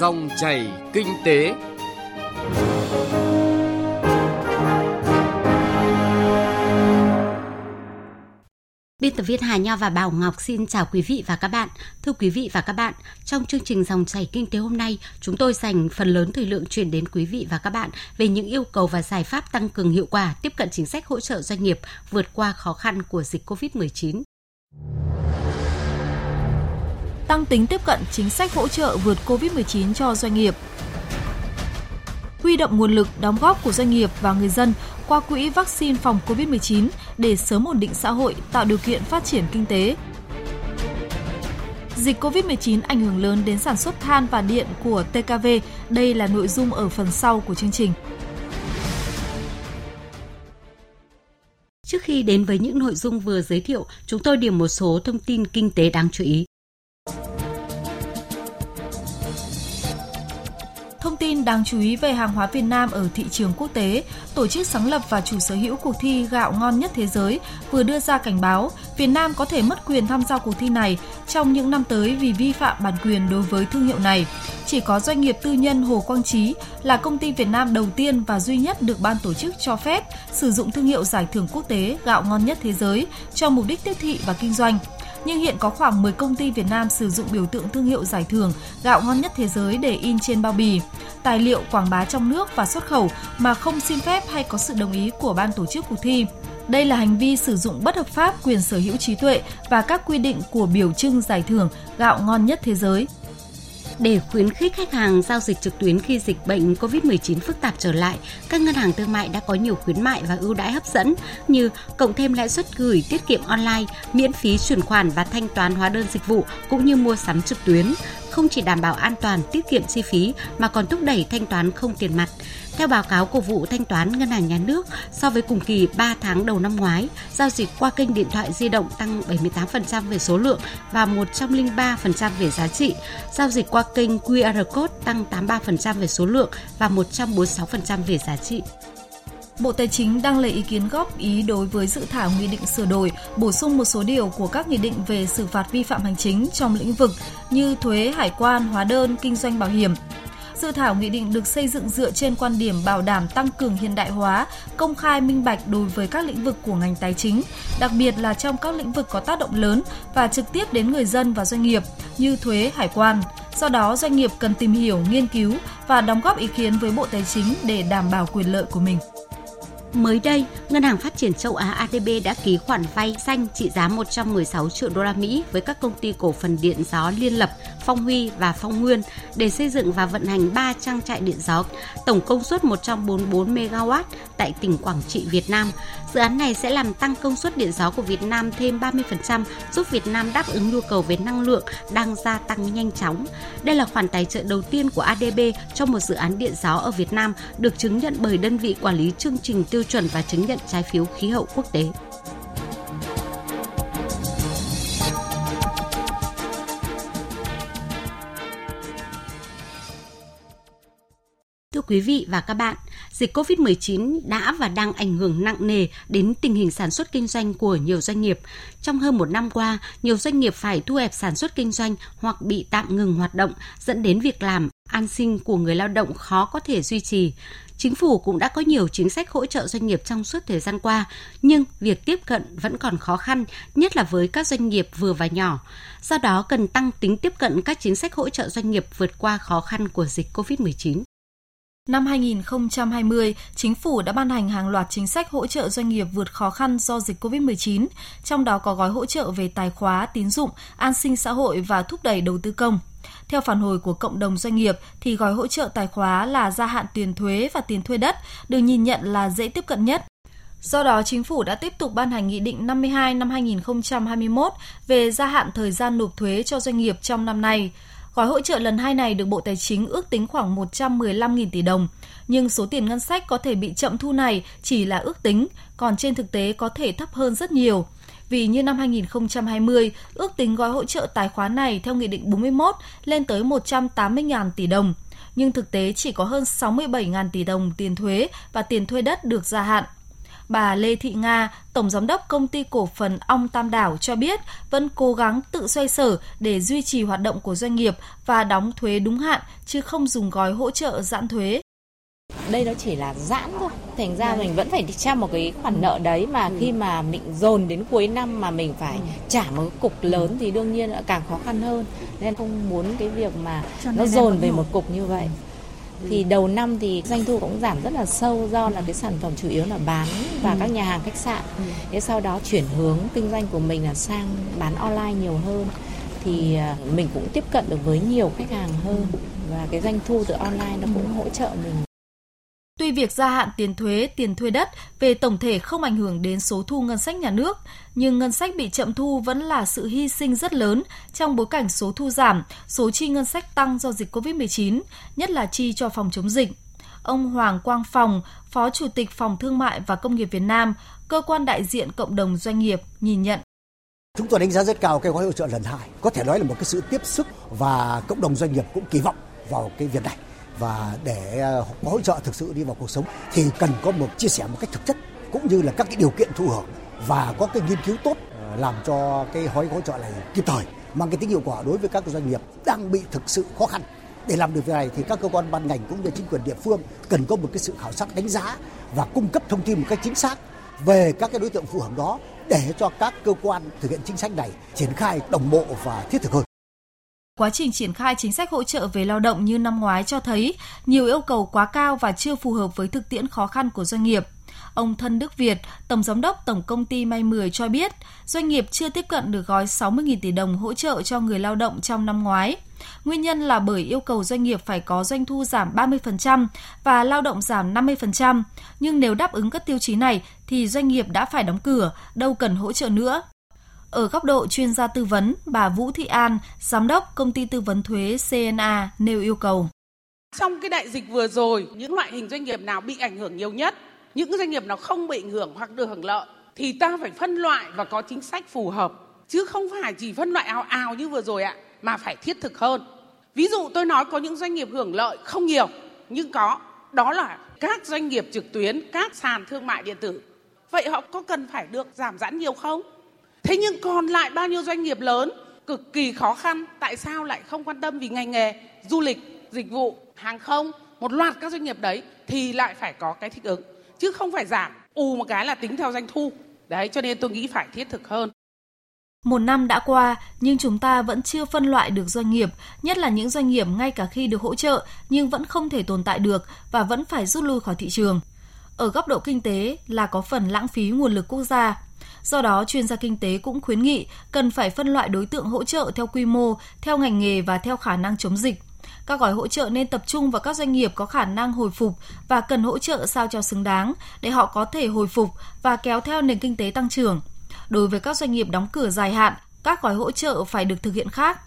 Dòng chảy kinh tế. Biên tập viên Hà Nho và Bảo Ngọc xin chào quý vị và các bạn. Thưa quý vị và các bạn, trong chương trình dòng chảy kinh tế hôm nay, chúng tôi dành phần lớn thời lượng chuyển đến quý vị và các bạn về những yêu cầu và giải pháp tăng cường hiệu quả tiếp cận chính sách hỗ trợ doanh nghiệp vượt qua khó khăn của dịch COVID-19 tăng tính tiếp cận chính sách hỗ trợ vượt COVID-19 cho doanh nghiệp. Huy động nguồn lực đóng góp của doanh nghiệp và người dân qua quỹ vaccine phòng COVID-19 để sớm ổn định xã hội, tạo điều kiện phát triển kinh tế. Dịch COVID-19 ảnh hưởng lớn đến sản xuất than và điện của TKV. Đây là nội dung ở phần sau của chương trình. Trước khi đến với những nội dung vừa giới thiệu, chúng tôi điểm một số thông tin kinh tế đáng chú ý. Tin đáng chú ý về hàng hóa Việt Nam ở thị trường quốc tế, tổ chức sáng lập và chủ sở hữu cuộc thi gạo ngon nhất thế giới vừa đưa ra cảnh báo Việt Nam có thể mất quyền tham gia cuộc thi này trong những năm tới vì vi phạm bản quyền đối với thương hiệu này. Chỉ có doanh nghiệp tư nhân Hồ Quang Trí là công ty Việt Nam đầu tiên và duy nhất được ban tổ chức cho phép sử dụng thương hiệu giải thưởng quốc tế gạo ngon nhất thế giới cho mục đích tiếp thị và kinh doanh nhưng hiện có khoảng 10 công ty Việt Nam sử dụng biểu tượng thương hiệu giải thưởng gạo ngon nhất thế giới để in trên bao bì, tài liệu quảng bá trong nước và xuất khẩu mà không xin phép hay có sự đồng ý của ban tổ chức cuộc thi. Đây là hành vi sử dụng bất hợp pháp quyền sở hữu trí tuệ và các quy định của biểu trưng giải thưởng gạo ngon nhất thế giới. Để khuyến khích khách hàng giao dịch trực tuyến khi dịch bệnh COVID-19 phức tạp trở lại, các ngân hàng thương mại đã có nhiều khuyến mại và ưu đãi hấp dẫn như cộng thêm lãi suất gửi tiết kiệm online, miễn phí chuyển khoản và thanh toán hóa đơn dịch vụ cũng như mua sắm trực tuyến, không chỉ đảm bảo an toàn, tiết kiệm chi phí mà còn thúc đẩy thanh toán không tiền mặt. Theo báo cáo của vụ thanh toán Ngân hàng Nhà nước, so với cùng kỳ 3 tháng đầu năm ngoái, giao dịch qua kênh điện thoại di động tăng 78% về số lượng và 103% về giá trị. Giao dịch qua kênh QR code tăng 83% về số lượng và 146% về giá trị. Bộ Tài chính đang lấy ý kiến góp ý đối với dự thảo nghị định sửa đổi, bổ sung một số điều của các nghị định về xử phạt vi phạm hành chính trong lĩnh vực như thuế, hải quan, hóa đơn, kinh doanh bảo hiểm. Dự thảo nghị định được xây dựng dựa trên quan điểm bảo đảm tăng cường hiện đại hóa, công khai minh bạch đối với các lĩnh vực của ngành tài chính, đặc biệt là trong các lĩnh vực có tác động lớn và trực tiếp đến người dân và doanh nghiệp như thuế, hải quan. Do đó, doanh nghiệp cần tìm hiểu, nghiên cứu và đóng góp ý kiến với Bộ Tài chính để đảm bảo quyền lợi của mình. Mới đây, Ngân hàng Phát triển châu Á ADB đã ký khoản vay xanh trị giá 116 triệu đô la Mỹ với các công ty cổ phần điện gió Liên Lập, Phong Huy và Phong Nguyên để xây dựng và vận hành 3 trang trại điện gió tổng công suất 144 MW tại tỉnh Quảng Trị, Việt Nam. Dự án này sẽ làm tăng công suất điện gió của Việt Nam thêm 30%, giúp Việt Nam đáp ứng nhu cầu về năng lượng đang gia tăng nhanh chóng. Đây là khoản tài trợ đầu tiên của ADB cho một dự án điện gió ở Việt Nam được chứng nhận bởi đơn vị quản lý chương trình tiêu chuẩn và chứng nhận trái phiếu khí hậu quốc tế. Quý vị và các bạn, dịch COVID-19 đã và đang ảnh hưởng nặng nề đến tình hình sản xuất kinh doanh của nhiều doanh nghiệp. Trong hơn một năm qua, nhiều doanh nghiệp phải thu hẹp sản xuất kinh doanh hoặc bị tạm ngừng hoạt động, dẫn đến việc làm, an sinh của người lao động khó có thể duy trì. Chính phủ cũng đã có nhiều chính sách hỗ trợ doanh nghiệp trong suốt thời gian qua, nhưng việc tiếp cận vẫn còn khó khăn, nhất là với các doanh nghiệp vừa và nhỏ. Do đó cần tăng tính tiếp cận các chính sách hỗ trợ doanh nghiệp vượt qua khó khăn của dịch COVID-19. Năm 2020, chính phủ đã ban hành hàng loạt chính sách hỗ trợ doanh nghiệp vượt khó khăn do dịch COVID-19, trong đó có gói hỗ trợ về tài khóa, tín dụng, an sinh xã hội và thúc đẩy đầu tư công. Theo phản hồi của cộng đồng doanh nghiệp thì gói hỗ trợ tài khóa là gia hạn tiền thuế và tiền thuê đất được nhìn nhận là dễ tiếp cận nhất. Do đó, chính phủ đã tiếp tục ban hành Nghị định 52 năm 2021 về gia hạn thời gian nộp thuế cho doanh nghiệp trong năm nay. Gói hỗ trợ lần hai này được Bộ Tài chính ước tính khoảng 115.000 tỷ đồng, nhưng số tiền ngân sách có thể bị chậm thu này chỉ là ước tính, còn trên thực tế có thể thấp hơn rất nhiều. Vì như năm 2020, ước tính gói hỗ trợ tài khoá này theo Nghị định 41 lên tới 180.000 tỷ đồng, nhưng thực tế chỉ có hơn 67.000 tỷ đồng tiền thuế và tiền thuê đất được gia hạn. Bà Lê Thị Nga, Tổng Giám đốc Công ty Cổ phần Ong Tam Đảo cho biết vẫn cố gắng tự xoay sở để duy trì hoạt động của doanh nghiệp và đóng thuế đúng hạn, chứ không dùng gói hỗ trợ giãn thuế. Đây nó chỉ là giãn thôi, thành ra mình vẫn phải đi trao một cái khoản nợ đấy mà khi mà mình dồn đến cuối năm mà mình phải trả một cục lớn thì đương nhiên là càng khó khăn hơn. Nên không muốn cái việc mà nó dồn về một cục như vậy thì đầu năm thì doanh thu cũng giảm rất là sâu do là cái sản phẩm chủ yếu là bán và các nhà hàng khách sạn ừ. thế sau đó chuyển hướng kinh doanh của mình là sang bán online nhiều hơn thì à, mình cũng tiếp cận được với nhiều khách hàng hơn và cái doanh thu từ online nó cũng hỗ trợ mình Tuy việc gia hạn tiền thuế, tiền thuê đất về tổng thể không ảnh hưởng đến số thu ngân sách nhà nước, nhưng ngân sách bị chậm thu vẫn là sự hy sinh rất lớn trong bối cảnh số thu giảm, số chi ngân sách tăng do dịch COVID-19, nhất là chi cho phòng chống dịch. Ông Hoàng Quang Phòng, Phó Chủ tịch Phòng Thương mại và Công nghiệp Việt Nam, cơ quan đại diện cộng đồng doanh nghiệp nhìn nhận. Chúng tôi đánh giá rất cao cái gói hỗ trợ lần hai. Có thể nói là một cái sự tiếp sức và cộng đồng doanh nghiệp cũng kỳ vọng vào cái việc này và để có hỗ trợ thực sự đi vào cuộc sống thì cần có một chia sẻ một cách thực chất cũng như là các cái điều kiện thụ hưởng và có cái nghiên cứu tốt ờ, làm cho cái gói hỗ trợ này kịp thời, mang cái tính hiệu quả đối với các doanh nghiệp đang bị thực sự khó khăn để làm được việc này thì các cơ quan ban ngành cũng như chính quyền địa phương cần có một cái sự khảo sát đánh giá và cung cấp thông tin một cách chính xác về các cái đối tượng phù hợp đó để cho các cơ quan thực hiện chính sách này triển khai đồng bộ và thiết thực hơn. Quá trình triển khai chính sách hỗ trợ về lao động như năm ngoái cho thấy nhiều yêu cầu quá cao và chưa phù hợp với thực tiễn khó khăn của doanh nghiệp. Ông Thân Đức Việt, Tổng Giám đốc Tổng Công ty May 10 cho biết, doanh nghiệp chưa tiếp cận được gói 60.000 tỷ đồng hỗ trợ cho người lao động trong năm ngoái. Nguyên nhân là bởi yêu cầu doanh nghiệp phải có doanh thu giảm 30% và lao động giảm 50%, nhưng nếu đáp ứng các tiêu chí này thì doanh nghiệp đã phải đóng cửa, đâu cần hỗ trợ nữa. Ở góc độ chuyên gia tư vấn, bà Vũ Thị An, giám đốc công ty tư vấn thuế CNA nêu yêu cầu. Trong cái đại dịch vừa rồi, những loại hình doanh nghiệp nào bị ảnh hưởng nhiều nhất, những doanh nghiệp nào không bị ảnh hưởng hoặc được hưởng lợi thì ta phải phân loại và có chính sách phù hợp chứ không phải chỉ phân loại ào ào như vừa rồi ạ mà phải thiết thực hơn. Ví dụ tôi nói có những doanh nghiệp hưởng lợi không nhiều nhưng có đó là các doanh nghiệp trực tuyến, các sàn thương mại điện tử. Vậy họ có cần phải được giảm giãn nhiều không? Thế nhưng còn lại bao nhiêu doanh nghiệp lớn cực kỳ khó khăn, tại sao lại không quan tâm vì ngành nghề du lịch, dịch vụ, hàng không, một loạt các doanh nghiệp đấy thì lại phải có cái thích ứng chứ không phải giảm ù một cái là tính theo doanh thu. Đấy cho nên tôi nghĩ phải thiết thực hơn. Một năm đã qua, nhưng chúng ta vẫn chưa phân loại được doanh nghiệp, nhất là những doanh nghiệp ngay cả khi được hỗ trợ nhưng vẫn không thể tồn tại được và vẫn phải rút lui khỏi thị trường. Ở góc độ kinh tế là có phần lãng phí nguồn lực quốc gia. Do đó, chuyên gia kinh tế cũng khuyến nghị cần phải phân loại đối tượng hỗ trợ theo quy mô, theo ngành nghề và theo khả năng chống dịch. Các gói hỗ trợ nên tập trung vào các doanh nghiệp có khả năng hồi phục và cần hỗ trợ sao cho xứng đáng để họ có thể hồi phục và kéo theo nền kinh tế tăng trưởng. Đối với các doanh nghiệp đóng cửa dài hạn, các gói hỗ trợ phải được thực hiện khác.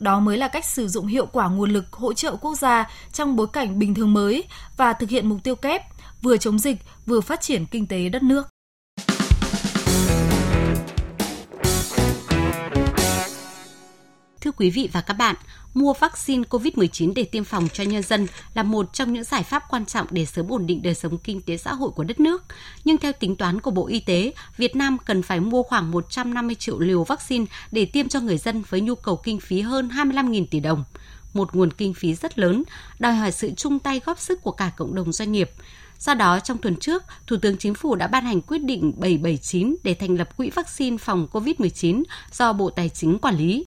Đó mới là cách sử dụng hiệu quả nguồn lực hỗ trợ quốc gia trong bối cảnh bình thường mới và thực hiện mục tiêu kép vừa chống dịch vừa phát triển kinh tế đất nước. Thưa quý vị và các bạn, mua vaccine COVID-19 để tiêm phòng cho nhân dân là một trong những giải pháp quan trọng để sớm ổn định đời sống kinh tế xã hội của đất nước. Nhưng theo tính toán của Bộ Y tế, Việt Nam cần phải mua khoảng 150 triệu liều vaccine để tiêm cho người dân với nhu cầu kinh phí hơn 25.000 tỷ đồng. Một nguồn kinh phí rất lớn, đòi hỏi sự chung tay góp sức của cả cộng đồng doanh nghiệp. Do đó, trong tuần trước, Thủ tướng Chính phủ đã ban hành quyết định 779 để thành lập Quỹ vaccine phòng COVID-19 do Bộ Tài chính quản lý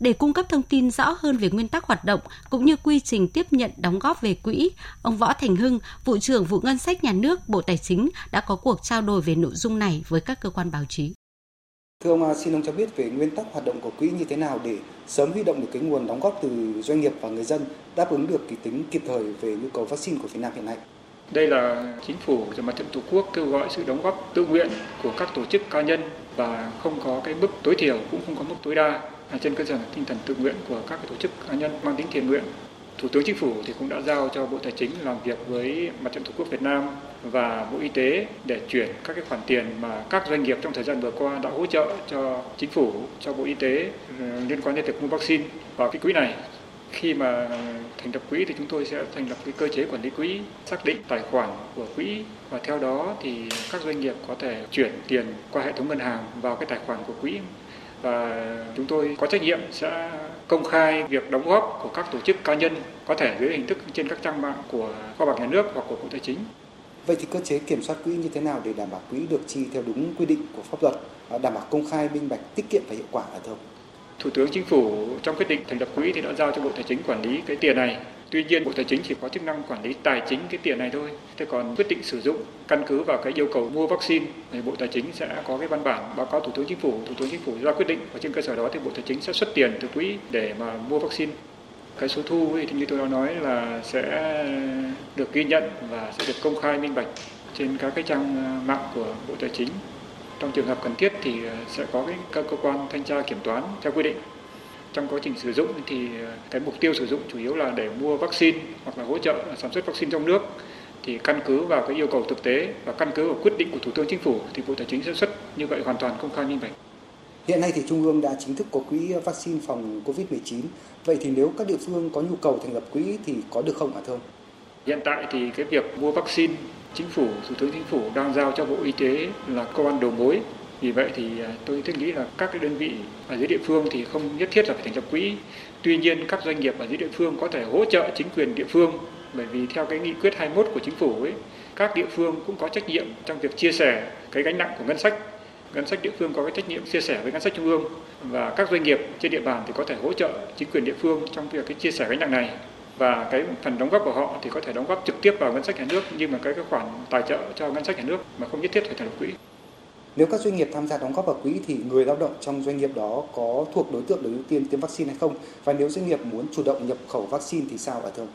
để cung cấp thông tin rõ hơn về nguyên tắc hoạt động cũng như quy trình tiếp nhận đóng góp về quỹ, ông Võ Thành Hưng, vụ trưởng vụ ngân sách nhà nước Bộ Tài chính đã có cuộc trao đổi về nội dung này với các cơ quan báo chí. Thưa ông, à, xin ông cho biết về nguyên tắc hoạt động của quỹ như thế nào để sớm huy động được cái nguồn đóng góp từ doanh nghiệp và người dân đáp ứng được cái tính kịp thời về nhu cầu vaccine của Việt Nam hiện nay. Đây là chính phủ và mặt trận tổ quốc kêu gọi sự đóng góp tự nguyện của các tổ chức cá nhân và không có cái mức tối thiểu cũng không có mức tối đa trên cơ sở tinh thần tự nguyện của các tổ chức cá nhân mang tính thiện nguyện. Thủ tướng Chính phủ thì cũng đã giao cho Bộ Tài chính làm việc với Mặt trận Tổ quốc Việt Nam và Bộ Y tế để chuyển các cái khoản tiền mà các doanh nghiệp trong thời gian vừa qua đã hỗ trợ cho chính phủ, cho Bộ Y tế ừ, liên quan đến việc mua vaccine vào cái quỹ này. Khi mà thành lập quỹ thì chúng tôi sẽ thành lập cái cơ chế quản lý quỹ, xác định tài khoản của quỹ và theo đó thì các doanh nghiệp có thể chuyển tiền qua hệ thống ngân hàng vào cái tài khoản của quỹ và chúng tôi có trách nhiệm sẽ công khai việc đóng góp của các tổ chức cá nhân có thể dưới hình thức trên các trang mạng của kho bạc nhà nước hoặc của bộ tài chính Vậy thì cơ chế kiểm soát quỹ như thế nào để đảm bảo quỹ được chi theo đúng quy định của pháp luật, đảm bảo công khai, minh bạch, tiết kiệm và hiệu quả ở thưa? Thủ tướng Chính phủ trong quyết định thành lập quỹ thì đã giao cho Bộ Tài chính quản lý cái tiền này. Tuy nhiên, Bộ Tài chính chỉ có chức năng quản lý tài chính cái tiền này thôi. Thế còn quyết định sử dụng, căn cứ vào cái yêu cầu mua vaccine thì Bộ Tài chính sẽ có cái văn bản báo cáo Thủ tướng Chính phủ. Thủ tướng Chính phủ ra quyết định và trên cơ sở đó thì Bộ Tài chính sẽ xuất tiền từ quỹ để mà mua vaccine. Cái số thu thì như tôi đã nói là sẽ được ghi nhận và sẽ được công khai minh bạch trên các cái trang mạng của Bộ Tài chính trong trường hợp cần thiết thì ờ, sẽ có cái các cơ quan thanh tra kiểm toán theo quy định trong quá trình sử dụng thì ờ, cái mục tiêu sử dụng chủ yếu là để mua vaccine hoặc là hỗ trợ sản xuất vaccine trong nước thì căn cứ vào cái yêu cầu thực tế và căn cứ vào quyết định của Thủ tướng Chính phủ thì Bộ Tài chính sẽ xuất như vậy hoàn toàn công khai minh bạch. Hiện nay thì Trung ương đã chính thức có quỹ vaccine phòng COVID-19. Vậy thì nếu các địa phương có nhu cầu thành lập quỹ thì có được không ạ, thưa ông? Hiện tại thì cái việc mua vaccine chính phủ, thủ tướng chính phủ đang giao cho Bộ Y tế là cơ quan đầu mối. Vì vậy thì à, tôi thích nghĩ là các cái đơn vị ở dưới địa phương thì không nhất thiết là phải thành lập quỹ. Tuy nhiên các doanh nghiệp ở dưới địa phương có thể hỗ trợ chính quyền địa phương bởi vì theo cái nghị quyết 21 của chính phủ ấy, các địa phương cũng có trách nhiệm trong việc chia sẻ cái gánh nặng của ngân sách. Ngân sách địa phương có cái trách nhiệm chia sẻ với ngân sách trung ương và các doanh nghiệp trên địa bàn thì có thể hỗ trợ chính quyền địa phương trong việc cái chia sẻ gánh nặng này và cái phần đóng góp của họ thì có thể đóng góp trực tiếp vào ngân sách nhà nước nhưng mà cái, cái khoản tài trợ cho ngân sách nhà nước mà không nhất thiết phải thành lập quỹ. Nếu các doanh nghiệp tham gia đóng góp vào quỹ thì người lao động trong doanh nghiệp đó có thuộc đối tượng được ưu tiên tiêm vaccine hay không? Và nếu doanh nghiệp muốn chủ động nhập khẩu vaccine thì sao ạ thưa ông?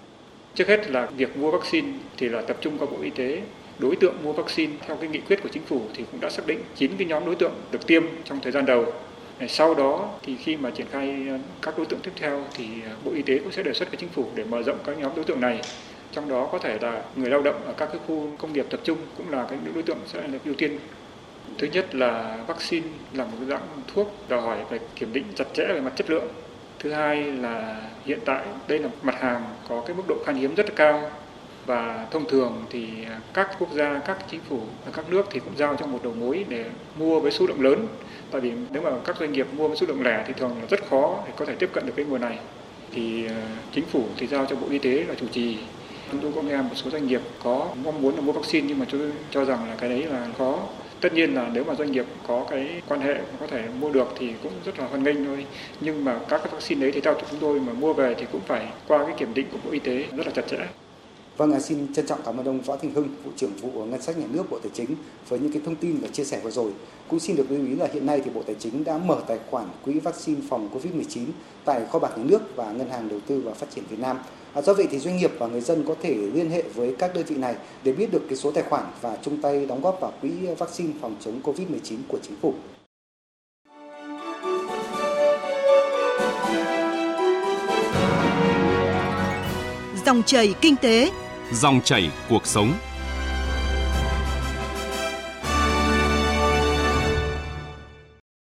Trước hết là việc mua vaccine thì là tập trung qua Bộ Y tế. Đối tượng mua vaccine theo cái nghị quyết của chính phủ thì cũng đã xác định 9 cái nhóm đối tượng được tiêm trong thời gian đầu sau đó thì khi mà triển khai ờ, các đối tượng tiếp theo thì ờ, Bộ Y tế cũng sẽ đề xuất với chính phủ để mở rộng các nhóm đối tượng này. Trong đó có thể là người lao động ở các cái khu công nghiệp tập trung cũng là cái đối tượng sẽ được ưu tiên. Thứ nhất là vaccine là một dạng thuốc đòi hỏi phải kiểm định chặt chẽ về mặt chất lượng. Thứ hai là hiện tại đây là mặt hàng có cái mức độ khan hiếm rất là cao và thông thường thì các quốc gia, các chính phủ và các nước thì cũng giao cho một đầu mối để mua với số lượng lớn. Tại vì nếu mà các doanh nghiệp mua với số lượng lẻ thì thường là rất khó để có thể tiếp cận được cái nguồn này. Thì ờ, chính phủ thì giao cho Bộ Y tế là chủ trì. Chúng tôi có nghe một số doanh nghiệp có mong muốn là mua vaccine nhưng mà tôi cho rằng là cái đấy là khó. Tất nhiên là nếu mà doanh nghiệp có cái quan hệ có thể mua được thì cũng rất là hoan nghênh thôi. Nhưng mà các cái vaccine đấy thì theo chúng tôi mà mua về thì cũng phải qua cái kiểm định của Bộ Y tế rất là chặt chẽ. Vâng, à, xin trân trọng cảm ơn ông Võ Thành Hưng, vụ trưởng vụ ngân sách nhà nước Bộ Tài chính với những cái thông tin và chia sẻ vừa rồi. Cũng xin được lưu ý là hiện nay thì Bộ Tài chính đã mở tài khoản quỹ vaccine phòng COVID-19 tại kho bạc nhà nước và ngân hàng đầu tư và phát triển Việt Nam. À, do vậy thì doanh nghiệp và người dân có thể liên hệ với các đơn vị này để biết được cái số tài khoản và chung tay đóng góp vào quỹ vaccine phòng chống COVID-19 của chính phủ. Dòng chảy kinh tế, dòng chảy cuộc sống.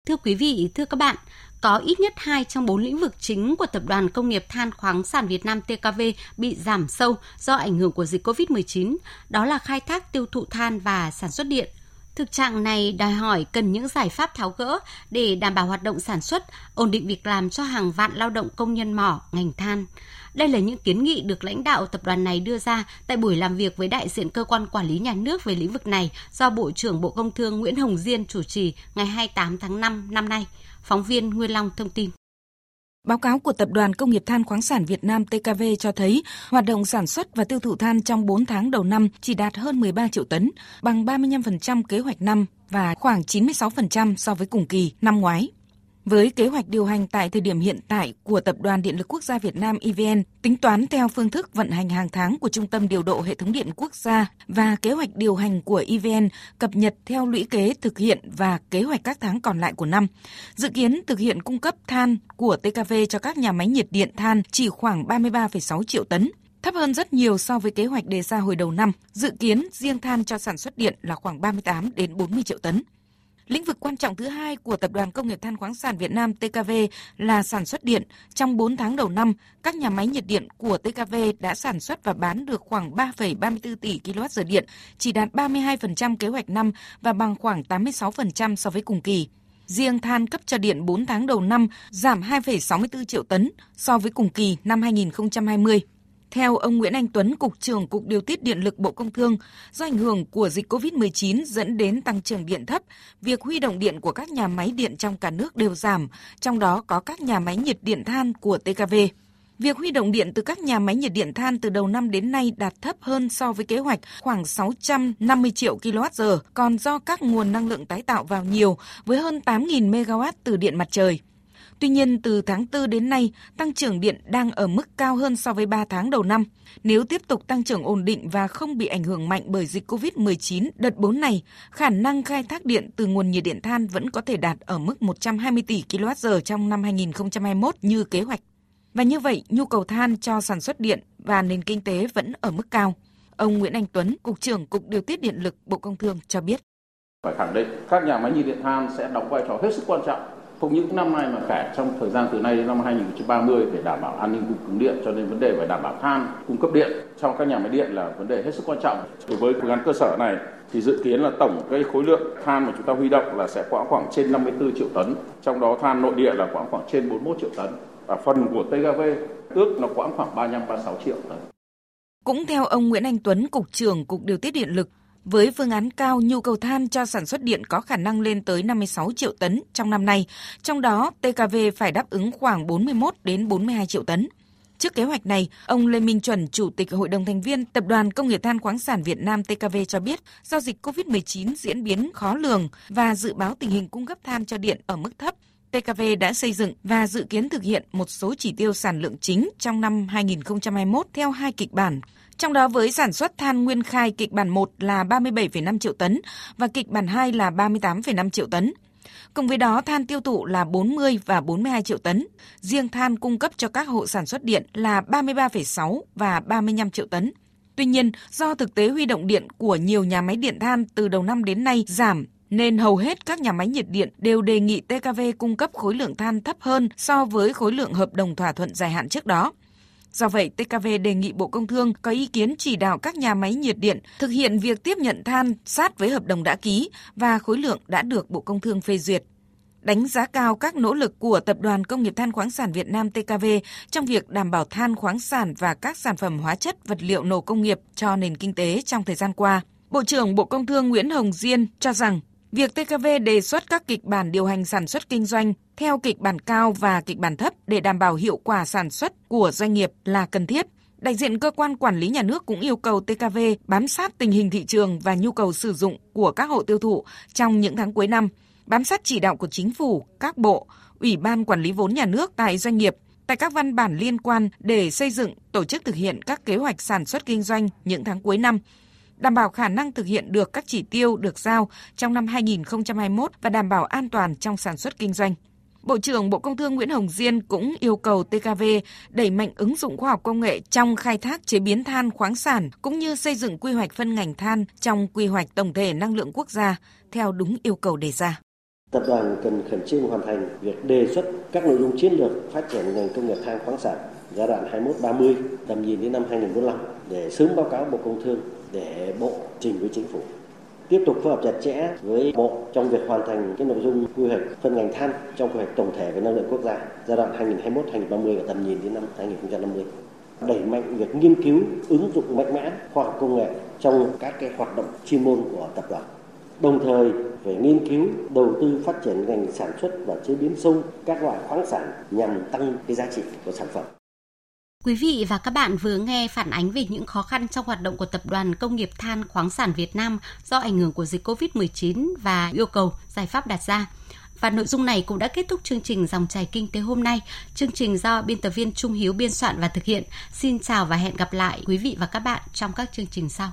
Thưa quý vị, thưa các bạn, có ít nhất 2 trong 4 lĩnh vực chính của Tập đoàn Công nghiệp Than khoáng sản Việt Nam TKV bị giảm sâu do ảnh hưởng của dịch COVID-19, đó là khai thác tiêu thụ than và sản xuất điện. Thực trạng này đòi hỏi cần những giải pháp tháo gỡ để đảm bảo hoạt động sản xuất, ổn định việc làm cho hàng vạn lao động công nhân mỏ, ngành than. Đây là những kiến nghị được lãnh đạo tập đoàn này đưa ra tại buổi làm việc với đại diện cơ quan quản lý nhà nước về lĩnh vực này do Bộ trưởng Bộ Công Thương Nguyễn Hồng Diên chủ trì ngày 28 tháng 5 năm nay. Phóng viên Nguyên Long thông tin. Báo cáo của Tập đoàn Công nghiệp Than khoáng sản Việt Nam TKV cho thấy hoạt động sản xuất và tiêu thụ than trong 4 tháng đầu năm chỉ đạt hơn 13 triệu tấn, bằng 35% kế hoạch năm và khoảng 96% so với cùng kỳ năm ngoái. Với kế hoạch điều hành tại thời điểm hiện tại của Tập đoàn Điện lực Quốc gia Việt Nam EVN, tính toán theo phương thức vận hành hàng tháng của Trung tâm Điều độ Hệ thống Điện Quốc gia và kế hoạch điều hành của EVN cập nhật theo lũy kế thực hiện và kế hoạch các tháng còn lại của năm. Dự kiến thực hiện cung cấp than của TKV cho các nhà máy nhiệt điện than chỉ khoảng 33,6 triệu tấn, thấp hơn rất nhiều so với kế hoạch đề ra hồi đầu năm. Dự kiến riêng than cho sản xuất điện là khoảng 38 đến 40 triệu tấn. Lĩnh vực quan trọng thứ hai của Tập đoàn Công nghiệp Than khoáng sản Việt Nam TKV là sản xuất điện. Trong 4 tháng đầu năm, các nhà máy nhiệt điện của TKV đã sản xuất và bán được khoảng 3,34 tỷ kWh điện, chỉ đạt 32% kế hoạch năm và bằng khoảng 86% so với cùng kỳ. Riêng than cấp cho điện 4 tháng đầu năm giảm 2,64 triệu tấn so với cùng kỳ năm 2020. Theo ông Nguyễn Anh Tuấn, Cục trưởng Cục Điều tiết Điện lực Bộ Công Thương, do ảnh hưởng của dịch COVID-19 dẫn đến tăng trưởng điện thấp, việc huy động điện của các nhà máy điện trong cả nước đều giảm, trong đó có các nhà máy nhiệt điện than của TKV. Việc huy động điện từ các nhà máy nhiệt điện than từ đầu năm đến nay đạt thấp hơn so với kế hoạch khoảng 650 triệu kWh, còn do các nguồn năng lượng tái tạo vào nhiều với hơn 8.000 MW từ điện mặt trời. Tuy nhiên, từ tháng 4 đến nay, tăng trưởng điện đang ở mức cao hơn so với 3 tháng đầu năm. Nếu tiếp tục tăng trưởng ổn định và không bị ảnh hưởng mạnh bởi dịch COVID-19 đợt 4 này, khả năng khai thác điện từ nguồn nhiệt điện than vẫn có thể đạt ở mức 120 tỷ kWh trong năm 2021 như kế hoạch. Và như vậy, nhu cầu than cho sản xuất điện và nền kinh tế vẫn ở mức cao. Ông Nguyễn Anh Tuấn, Cục trưởng Cục Điều tiết Điện lực Bộ Công Thương cho biết. Phải khẳng định các nhà máy nhiệt điện than sẽ đóng vai trò hết sức quan trọng không những năm nay mà cả trong thời gian từ nay đến năm 2030 để đảm bảo an ninh cung ứng điện cho nên vấn đề phải đảm bảo than cung cấp điện cho các nhà máy điện là vấn đề hết sức quan trọng. Đối với phương án cơ sở này thì dự kiến là tổng cái khối lượng than mà chúng ta huy động là sẽ khoảng khoảng trên 54 triệu tấn, trong đó than nội địa là khoảng khoảng trên 41 triệu tấn và phần của TGV ước nó khoảng khoảng 35 36 triệu tấn. Cũng theo ông Nguyễn Anh Tuấn, cục trưởng Cục Điều tiết điện lực, với phương án cao, nhu cầu than cho sản xuất điện có khả năng lên tới 56 triệu tấn trong năm nay, trong đó TKV phải đáp ứng khoảng 41 đến 42 triệu tấn. Trước kế hoạch này, ông Lê Minh Chuẩn, Chủ tịch Hội đồng thành viên Tập đoàn Công nghiệp Than khoáng sản Việt Nam TKV cho biết, do dịch COVID-19 diễn biến khó lường và dự báo tình hình cung cấp than cho điện ở mức thấp, TKV đã xây dựng và dự kiến thực hiện một số chỉ tiêu sản lượng chính trong năm 2021 theo hai kịch bản trong đó với sản xuất than nguyên khai kịch bản 1 là 37,5 triệu tấn và kịch bản 2 là 38,5 triệu tấn. Cùng với đó, than tiêu thụ là 40 và 42 triệu tấn. Riêng than cung cấp cho các hộ sản xuất điện là 33,6 và 35 triệu tấn. Tuy nhiên, do thực tế huy động điện của nhiều nhà máy điện than từ đầu năm đến nay giảm nên hầu hết các nhà máy nhiệt điện đều đề nghị TKV cung cấp khối lượng than thấp hơn so với khối lượng hợp đồng thỏa thuận dài hạn trước đó. Do vậy, TKV đề nghị Bộ Công Thương có ý kiến chỉ đạo các nhà máy nhiệt điện thực hiện việc tiếp nhận than sát với hợp đồng đã ký và khối lượng đã được Bộ Công Thương phê duyệt. Đánh giá cao các nỗ lực của Tập đoàn Công nghiệp Than khoáng sản Việt Nam TKV trong việc đảm bảo than khoáng sản và các sản phẩm hóa chất vật liệu nổ công nghiệp cho nền kinh tế trong thời gian qua. Bộ trưởng Bộ Công Thương Nguyễn Hồng Diên cho rằng Việc TKV đề xuất các kịch bản điều hành sản xuất kinh doanh theo kịch bản cao và kịch bản thấp để đảm bảo hiệu quả sản xuất của doanh nghiệp là cần thiết. Đại diện cơ quan quản lý nhà nước cũng yêu cầu TKV bám sát tình hình thị trường và nhu cầu sử dụng của các hộ tiêu thụ trong những tháng cuối năm, bám sát chỉ đạo của chính phủ, các bộ, ủy ban quản lý vốn nhà nước tại doanh nghiệp tại các văn bản liên quan để xây dựng, tổ chức thực hiện các kế hoạch sản xuất kinh doanh những tháng cuối năm, đảm bảo khả năng thực hiện được các chỉ tiêu được giao trong năm 2021 và đảm bảo an toàn trong sản xuất kinh doanh. Bộ trưởng Bộ Công Thương Nguyễn Hồng Diên cũng yêu cầu TKV đẩy mạnh ứng dụng khoa học công nghệ trong khai thác chế biến than khoáng sản cũng như xây dựng quy hoạch phân ngành than trong quy hoạch tổng thể năng lượng quốc gia theo đúng yêu cầu đề ra. Tập đoàn cần khẩn trương hoàn thành việc đề xuất các nội dung chiến lược phát triển ngành công nghiệp than khoáng sản giai đoạn 21-30 tầm nhìn đến năm 2045 để sớm báo cáo Bộ Công Thương để Bộ trình với Chính phủ. Tiếp tục phối hợp chặt chẽ với Bộ trong việc hoàn thành cái nội dung quy hoạch phân ngành than trong quy hoạch tổng thể về năng lượng quốc gia giai đoạn 2021-2030 và tầm nhìn đến năm 2050 đẩy mạnh việc nghiên cứu, ứng dụng mạnh mẽ khoa học công nghệ trong các cái hoạt động chuyên môn của tập đoàn. Đồng thời phải nghiên cứu, đầu tư phát triển ngành sản xuất và chế biến sâu các loại khoáng sản nhằm tăng cái giá trị của sản phẩm. Quý vị và các bạn vừa nghe phản ánh về những khó khăn trong hoạt động của Tập đoàn Công nghiệp Than khoáng sản Việt Nam do ảnh hưởng của dịch COVID-19 và yêu cầu giải pháp đặt ra. Và nội dung này cũng đã kết thúc chương trình Dòng chảy kinh tế hôm nay. Chương trình do biên tập viên Trung Hiếu biên soạn và thực hiện. Xin chào và hẹn gặp lại quý vị và các bạn trong các chương trình sau.